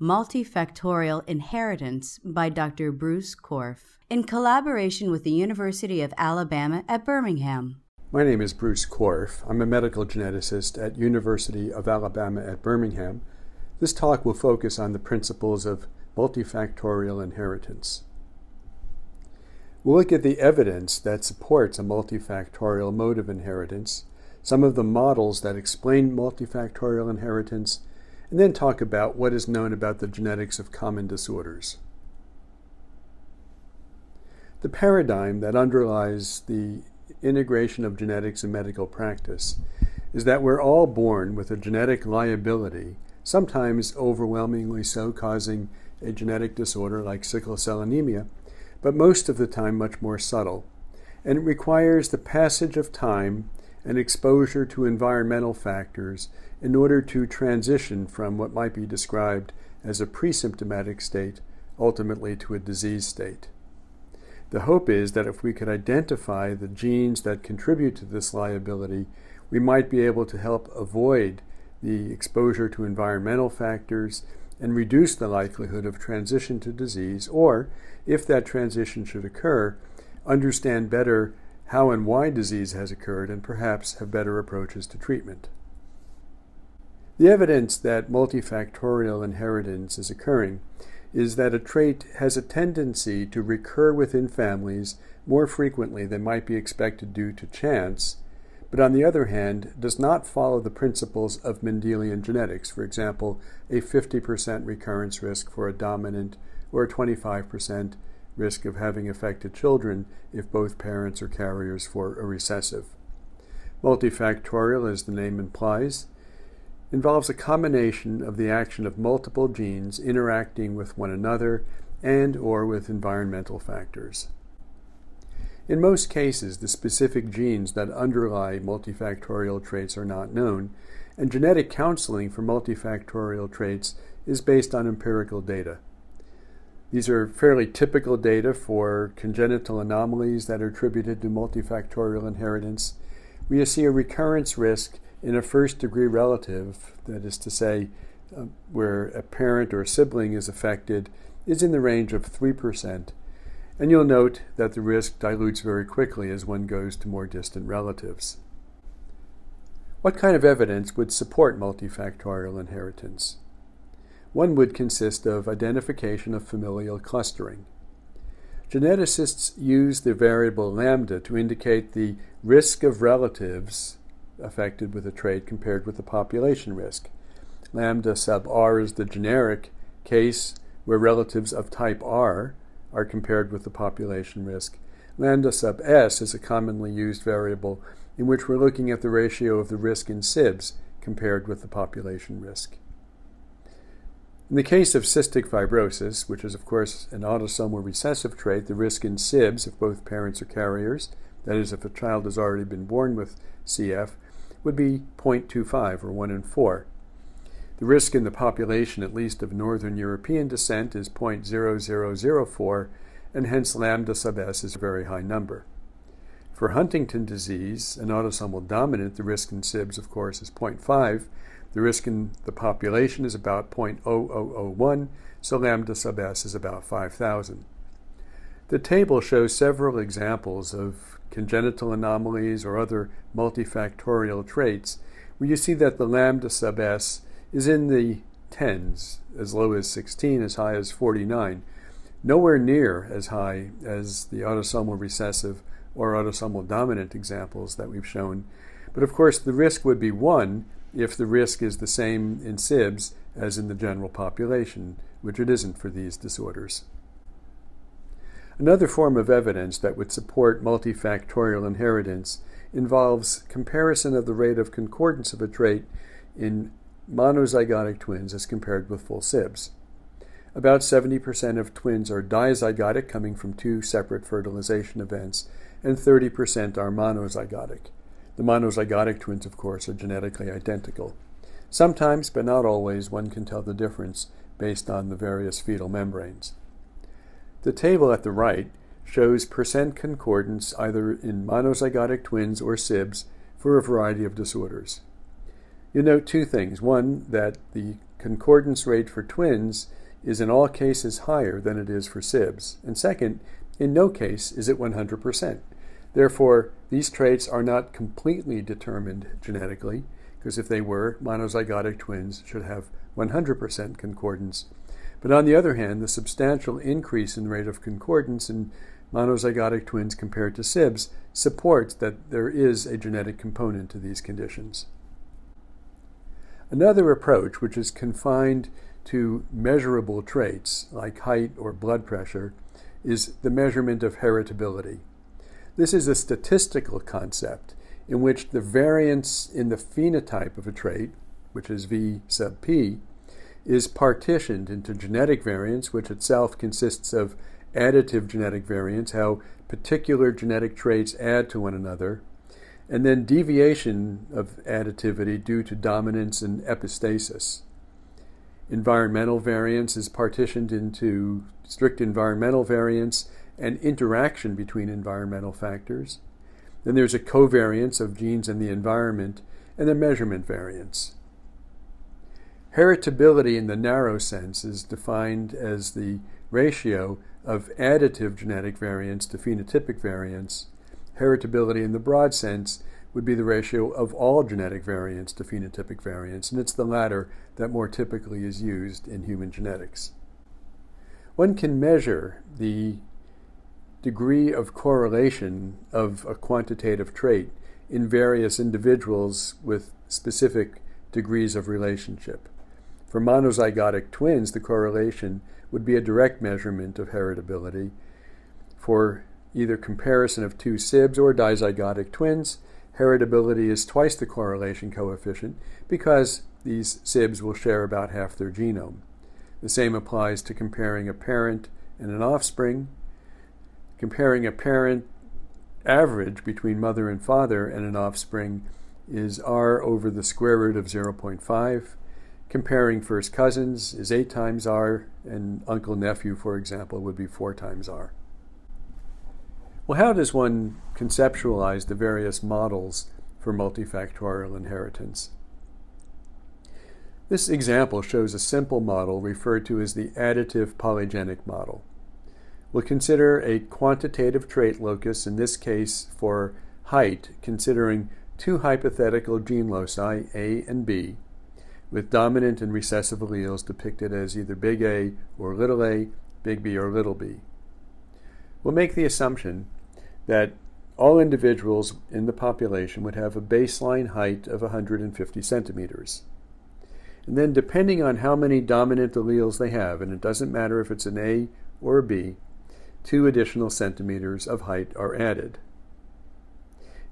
Multifactorial Inheritance by Dr. Bruce Korf, in collaboration with the University of Alabama at Birmingham. My name is Bruce Korf. I'm a medical geneticist at University of Alabama at Birmingham. This talk will focus on the principles of multifactorial inheritance. We'll look at the evidence that supports a multifactorial mode of inheritance, some of the models that explain multifactorial inheritance, and then talk about what is known about the genetics of common disorders. The paradigm that underlies the integration of genetics in medical practice is that we're all born with a genetic liability, sometimes overwhelmingly so, causing a genetic disorder like sickle cell anemia, but most of the time much more subtle. And it requires the passage of time and exposure to environmental factors in order to transition from what might be described as a pre-symptomatic state ultimately to a disease state. The hope is that if we could identify the genes that contribute to this liability, we might be able to help avoid the exposure to environmental factors and reduce the likelihood of transition to disease, or, if that transition should occur, understand better how and why disease has occurred and perhaps have better approaches to treatment. The evidence that multifactorial inheritance is occurring is that a trait has a tendency to recur within families more frequently than might be expected due to chance, but on the other hand, does not follow the principles of Mendelian genetics, for example, a 50% recurrence risk for a dominant or a 25% risk of having affected children if both parents are carriers for a recessive. Multifactorial, as the name implies, involves a combination of the action of multiple genes interacting with one another and or with environmental factors. In most cases, the specific genes that underlie multifactorial traits are not known, and genetic counseling for multifactorial traits is based on empirical data. These are fairly typical data for congenital anomalies that are attributed to multifactorial inheritance. We see a recurrence risk in a first degree relative, that is to say, uh, where a parent or a sibling is affected, is in the range of 3%. And you'll note that the risk dilutes very quickly as one goes to more distant relatives. What kind of evidence would support multifactorial inheritance? One would consist of identification of familial clustering. Geneticists use the variable lambda to indicate the risk of relatives affected with a trait compared with the population risk. Lambda sub r is the generic case where relatives of type R are compared with the population risk. Lambda sub s is a commonly used variable in which we're looking at the ratio of the risk in SIBs compared with the population risk. In the case of cystic fibrosis, which is of course an autosomal recessive trait, the risk in SIBS, if both parents are carriers, that is, if a child has already been born with CF, would be 0.25 or 1 in 4. The risk in the population, at least of Northern European descent, is 0.0004, and hence lambda sub s is a very high number. For Huntington disease, an autosomal dominant, the risk in SIBS, of course, is 0.5, the risk in the population is about 0.0001, so lambda sub s is about 5,000. The table shows several examples of congenital anomalies or other multifactorial traits where you see that the lambda sub s is in the tens, as low as 16, as high as 49, nowhere near as high as the autosomal recessive or autosomal dominant examples that we've shown. But of course, the risk would be 1 if the risk is the same in SIBS as in the general population, which it isn't for these disorders. Another form of evidence that would support multifactorial inheritance involves comparison of the rate of concordance of a trait in monozygotic twins as compared with full SIBs. about 70% of twins are dizygotic, coming from two separate fertilization events, and 30% are monozygotic. The monozygotic twins, of course, are genetically identical. Sometimes, but not always, one can tell the difference based on the various fetal membranes. The table at the right shows percent concordance either in monozygotic twins or SIBs for a variety of disorders. You note two things. One, that the concordance rate for twins is in all cases higher than it is for SIBs. And second, in no case is it 100%. Therefore, these traits are not completely determined genetically, because if they were, monozygotic twins should have 100% concordance. But on the other hand, the substantial increase in the rate of concordance in monozygotic twins compared to SIBs supports that there is a genetic component to these conditions. Another approach, which is confined to measurable traits like height or blood pressure, is the measurement of heritability. This is a statistical concept in which the variance in the phenotype of a trait, which is V sub p, is partitioned into genetic variance, which itself consists of additive genetic variance, how particular genetic traits add to one another, and then deviation of additivity due to dominance and epistasis. Environmental variance is partitioned into strict environmental variance and interaction between environmental factors. Then there's a covariance of genes and the environment, and the measurement variance. Heritability in the narrow sense is defined as the ratio of additive genetic variance to phenotypic variance. Heritability in the broad sense would be the ratio of all genetic variance to phenotypic variance, and it's the latter that more typically is used in human genetics. One can measure the degree of correlation of a quantitative trait in various individuals with specific degrees of relationship. For monozygotic twins, the correlation would be a direct measurement of heritability. For either comparison of two SIBs or dizygotic twins, heritability is twice the correlation coefficient because these SIBs will share about half their genome. The same applies to comparing a parent and an offspring. Comparing a parent average between mother and father and an offspring is r over the square root of 0.5. Comparing first cousins is 8 times r, and uncle nephew, for example, would be 4 times r. Well, how does one conceptualize the various models for multifactorial inheritance? This example shows a simple model referred to as the additive polygenic model. We'll consider a quantitative trait locus, in this case for height, considering two hypothetical gene loci, A and B, with dominant and recessive alleles depicted as either big A or little a, big B or little b. We'll make the assumption that all individuals in the population would have a baseline height of 150 centimeters. And then, depending on how many dominant alleles they have, and it doesn't matter if it's an A or a B, two additional centimeters of height are added.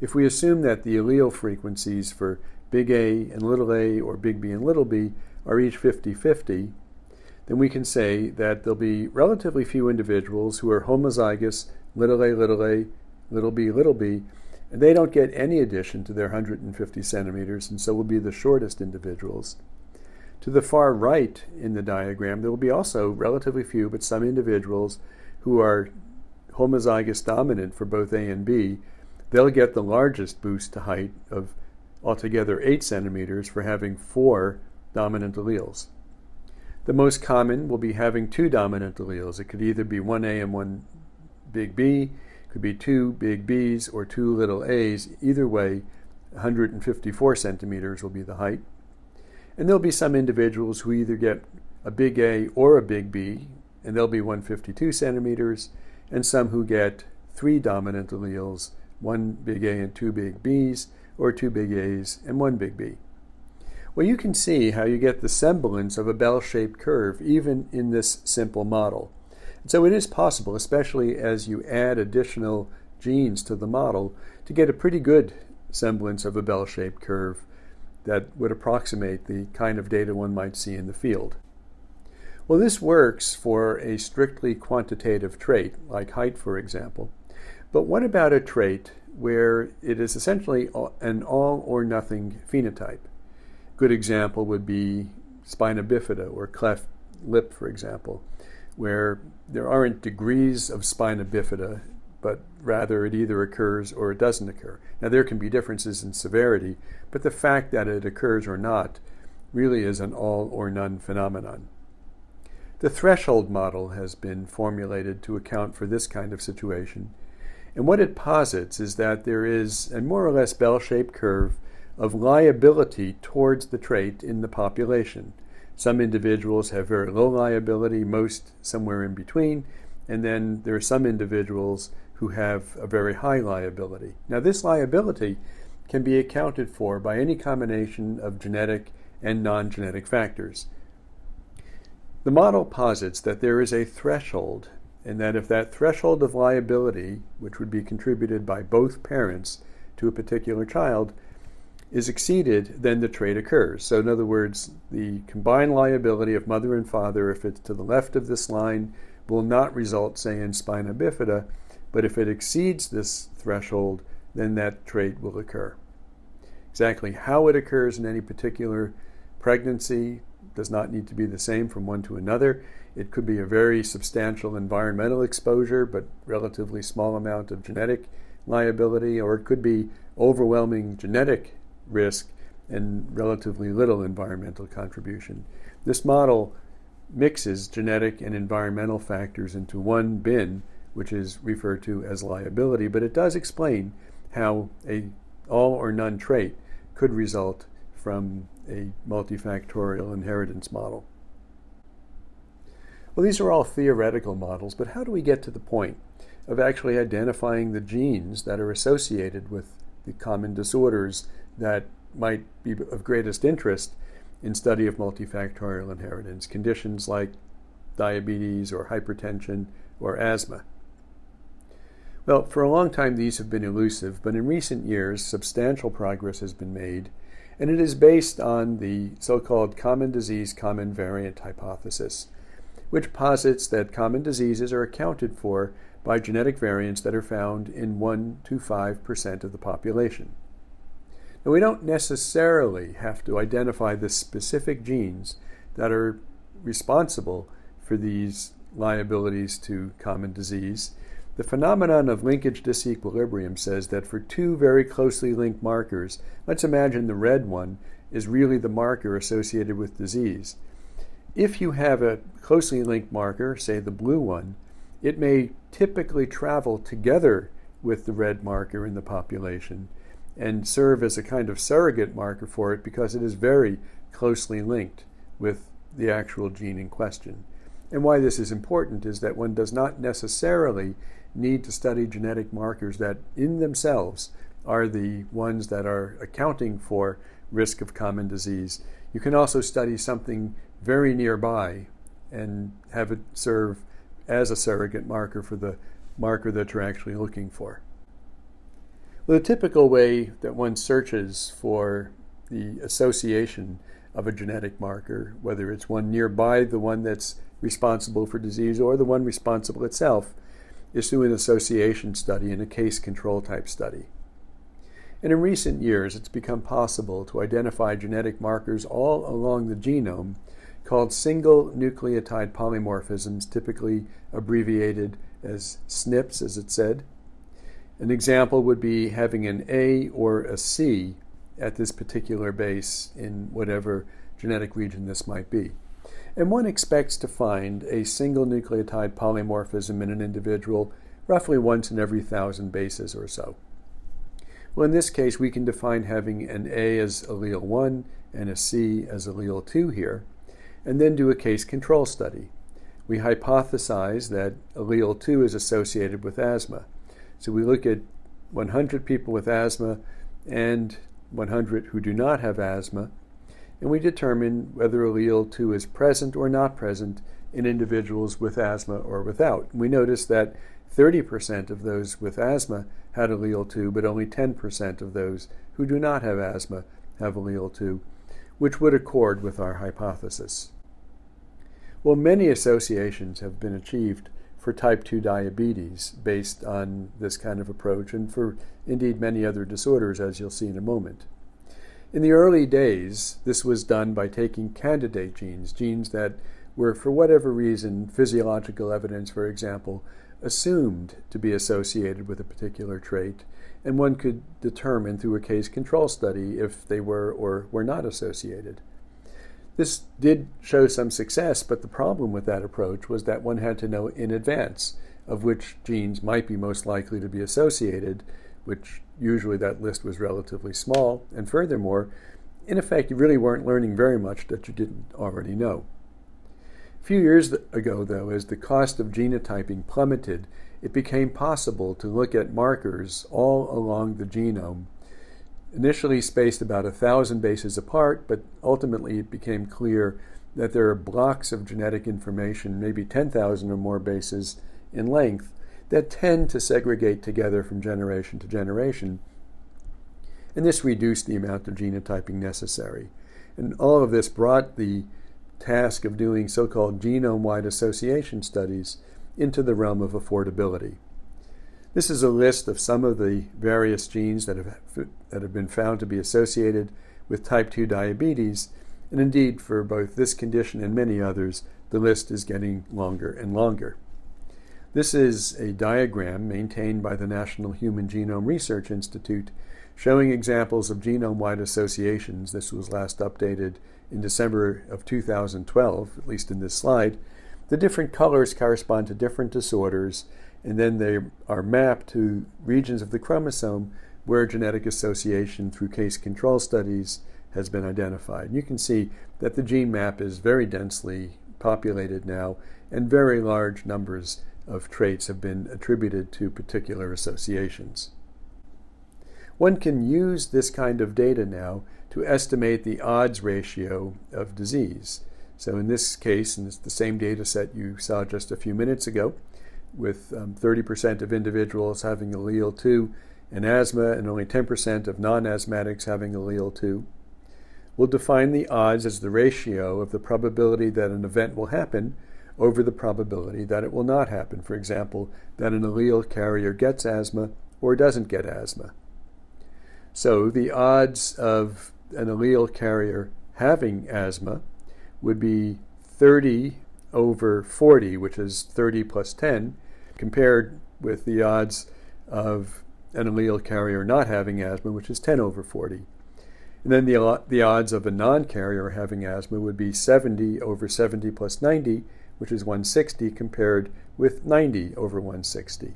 If we assume that the allele frequencies for big A and little a or big B and little b are each 50 50, then we can say that there'll be relatively few individuals who are homozygous little a, little a, little b, little b, and they don't get any addition to their 150 centimeters, and so will be the shortest individuals. To the far right in the diagram, there will be also relatively few, but some individuals who are homozygous dominant for both A and B. They'll get the largest boost to height of altogether 8 centimeters for having four dominant alleles. The most common will be having two dominant alleles. It could either be one A and one big B, could be two big Bs or two little As. Either way, 154 centimeters will be the height. And there'll be some individuals who either get a big A or a big B, and they'll be 152 centimeters, and some who get three dominant alleles, one big A and two big Bs, or two big A's and one big B. Well, you can see how you get the semblance of a bell shaped curve even in this simple model. And so it is possible, especially as you add additional genes to the model, to get a pretty good semblance of a bell shaped curve that would approximate the kind of data one might see in the field. Well, this works for a strictly quantitative trait, like height, for example. But what about a trait where it is essentially an all or nothing phenotype? Good example would be spina bifida or cleft lip, for example, where there aren't degrees of spina bifida, but rather it either occurs or it doesn't occur. Now, there can be differences in severity, but the fact that it occurs or not really is an all or none phenomenon. The threshold model has been formulated to account for this kind of situation, and what it posits is that there is a more or less bell shaped curve of liability towards the trait in the population. Some individuals have very low liability, most somewhere in between, and then there are some individuals who have a very high liability. Now, this liability can be accounted for by any combination of genetic and non genetic factors. The model posits that there is a threshold, and that if that threshold of liability, which would be contributed by both parents to a particular child, is exceeded, then the trait occurs. So, in other words, the combined liability of mother and father, if it's to the left of this line, will not result, say, in spina bifida, but if it exceeds this threshold, then that trait will occur. Exactly how it occurs in any particular pregnancy does not need to be the same from one to another. It could be a very substantial environmental exposure, but relatively small amount of genetic liability, or it could be overwhelming genetic risk and relatively little environmental contribution. This model mixes genetic and environmental factors into one bin, which is referred to as liability, but it does explain how a all or none trait could result from a multifactorial inheritance model. Well, these are all theoretical models, but how do we get to the point of actually identifying the genes that are associated with the common disorders that might be of greatest interest in study of multifactorial inheritance, conditions like diabetes or hypertension or asthma. Well, for a long time these have been elusive, but in recent years substantial progress has been made, and it is based on the so called common disease common variant hypothesis, which posits that common diseases are accounted for by genetic variants that are found in 1 to 5% of the population. Now, we don't necessarily have to identify the specific genes that are responsible for these liabilities to common disease. The phenomenon of linkage disequilibrium says that for two very closely linked markers, let's imagine the red one is really the marker associated with disease. If you have a closely linked marker, say the blue one, it may typically travel together with the red marker in the population and serve as a kind of surrogate marker for it because it is very closely linked with the actual gene in question. And why this is important is that one does not necessarily need to study genetic markers that in themselves are the ones that are accounting for risk of common disease. You can also study something very nearby and have it serve as a surrogate marker for the marker that you're actually looking for. Well, the typical way that one searches for the association of a genetic marker, whether it's one nearby the one that's responsible for disease or the one responsible itself, is through an association study and a case control type study. And in recent years, it's become possible to identify genetic markers all along the genome called single nucleotide polymorphisms, typically abbreviated as SNPs, as it said. An example would be having an A or a C at this particular base in whatever genetic region this might be. And one expects to find a single nucleotide polymorphism in an individual roughly once in every thousand bases or so. Well, in this case, we can define having an A as allele 1 and a C as allele 2 here, and then do a case control study. We hypothesize that allele 2 is associated with asthma. So we look at 100 people with asthma and 100 who do not have asthma, and we determine whether allele 2 is present or not present in individuals with asthma or without. We notice that 30% of those with asthma had allele 2, but only 10% of those who do not have asthma have allele 2, which would accord with our hypothesis. Well, many associations have been achieved for type 2 diabetes based on this kind of approach, and for indeed many other disorders, as you'll see in a moment. In the early days, this was done by taking candidate genes, genes that were, for whatever reason, physiological evidence, for example, assumed to be associated with a particular trait, and one could determine through a case control study if they were or were not associated. This did show some success, but the problem with that approach was that one had to know in advance of which genes might be most likely to be associated, which usually that list was relatively small, and furthermore, in effect, you really weren't learning very much that you didn't already know. A few years ago, though, as the cost of genotyping plummeted, it became possible to look at markers all along the genome initially spaced about a thousand bases apart, but ultimately it became clear that there are blocks of genetic information, maybe 10,000 or more bases in length, that tend to segregate together from generation to generation. And this reduced the amount of genotyping necessary. And all of this brought the task of doing so called genome wide association studies into the realm of affordability. This is a list of some of the various genes that have, that have been found to be associated with type 2 diabetes, and indeed, for both this condition and many others, the list is getting longer and longer. This is a diagram maintained by the National Human Genome Research Institute showing examples of genome wide associations. This was last updated in December of 2012, at least in this slide. The different colors correspond to different disorders, and then they are mapped to regions of the chromosome where genetic association through case control studies has been identified. You can see that the gene map is very densely populated now, and very large numbers of traits have been attributed to particular associations. One can use this kind of data now to estimate the odds ratio of disease. So in this case, and it's the same data set you saw just a few minutes ago, with um, 30% of individuals having allele 2 in asthma and only 10% of non asthmatics having allele 2. We'll define the odds as the ratio of the probability that an event will happen over the probability that it will not happen. For example, that an allele carrier gets asthma or doesn't get asthma. So the odds of an allele carrier having asthma would be 30 over 40, which is 30 plus 10, compared with the odds of an allele carrier not having asthma, which is 10 over 40. And then the, the odds of a non carrier having asthma would be 70 over 70 plus 90, which is 160, compared with 90 over 160.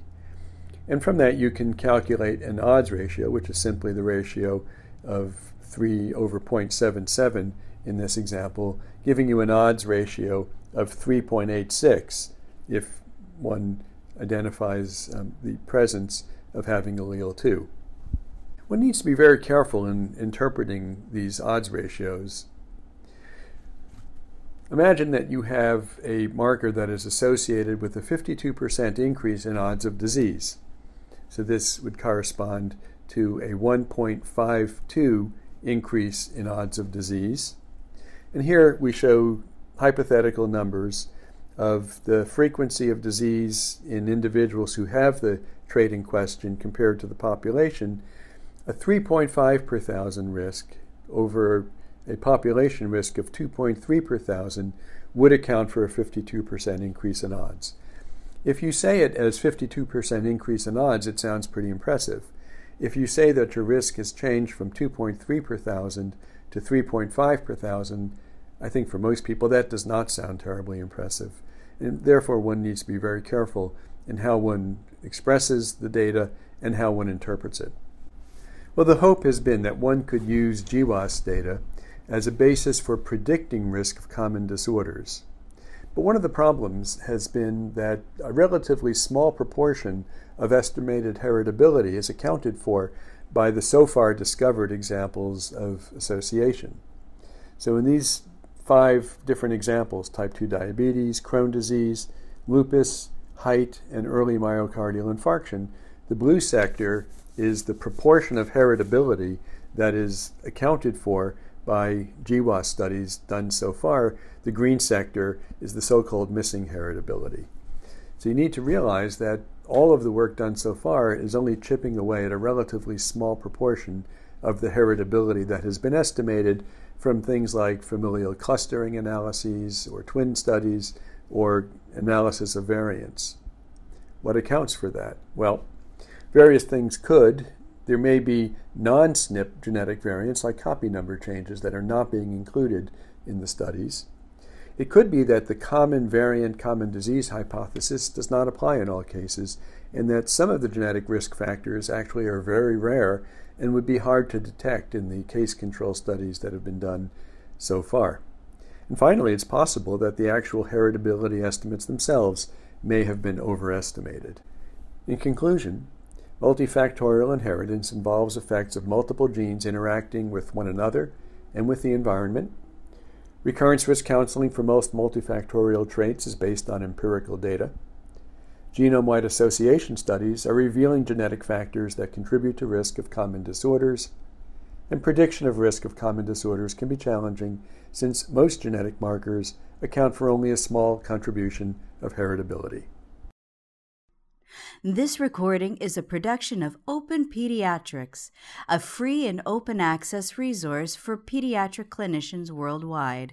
And from that, you can calculate an odds ratio, which is simply the ratio of 3 over 0.77 in this example, giving you an odds ratio of 3.86 if one identifies um, the presence of having allele 2. One needs to be very careful in interpreting these odds ratios. Imagine that you have a marker that is associated with a 52% increase in odds of disease. So this would correspond to a 1.52 increase in odds of disease. And here we show hypothetical numbers of the frequency of disease in individuals who have the trait in question compared to the population, a 3.5 per thousand risk over a population risk of 2.3 per thousand would account for a 52% increase in odds. If you say it as 52% increase in odds, it sounds pretty impressive. If you say that your risk has changed from 2.3 per thousand to 3.5 per thousand, I think for most people that does not sound terribly impressive. And therefore, one needs to be very careful in how one expresses the data and how one interprets it. Well, the hope has been that one could use GWAS data as a basis for predicting risk of common disorders. But one of the problems has been that a relatively small proportion of estimated heritability is accounted for by the so far discovered examples of association. So, in these five different examples type 2 diabetes, Crohn disease, lupus, height, and early myocardial infarction. The blue sector is the proportion of heritability that is accounted for by GWAS studies done so far, the green sector is the so called missing heritability. So you need to realize that all of the work done so far is only chipping away at a relatively small proportion of the heritability that has been estimated from things like familial clustering analyses or twin studies or analysis of variants. What accounts for that? Well, various things could. There may be non SNP genetic variants like copy number changes that are not being included in the studies. It could be that the common variant common disease hypothesis does not apply in all cases, and that some of the genetic risk factors actually are very rare and would be hard to detect in the case control studies that have been done so far. And finally, it's possible that the actual heritability estimates themselves may have been overestimated. In conclusion, multifactorial inheritance involves effects of multiple genes interacting with one another and with the environment Recurrence risk counseling for most multifactorial traits is based on empirical data. Genome wide association studies are revealing genetic factors that contribute to risk of common disorders, and prediction of risk of common disorders can be challenging since most genetic markers account for only a small contribution of heritability. This recording is a production of Open Pediatrics, a free and open access resource for pediatric clinicians worldwide.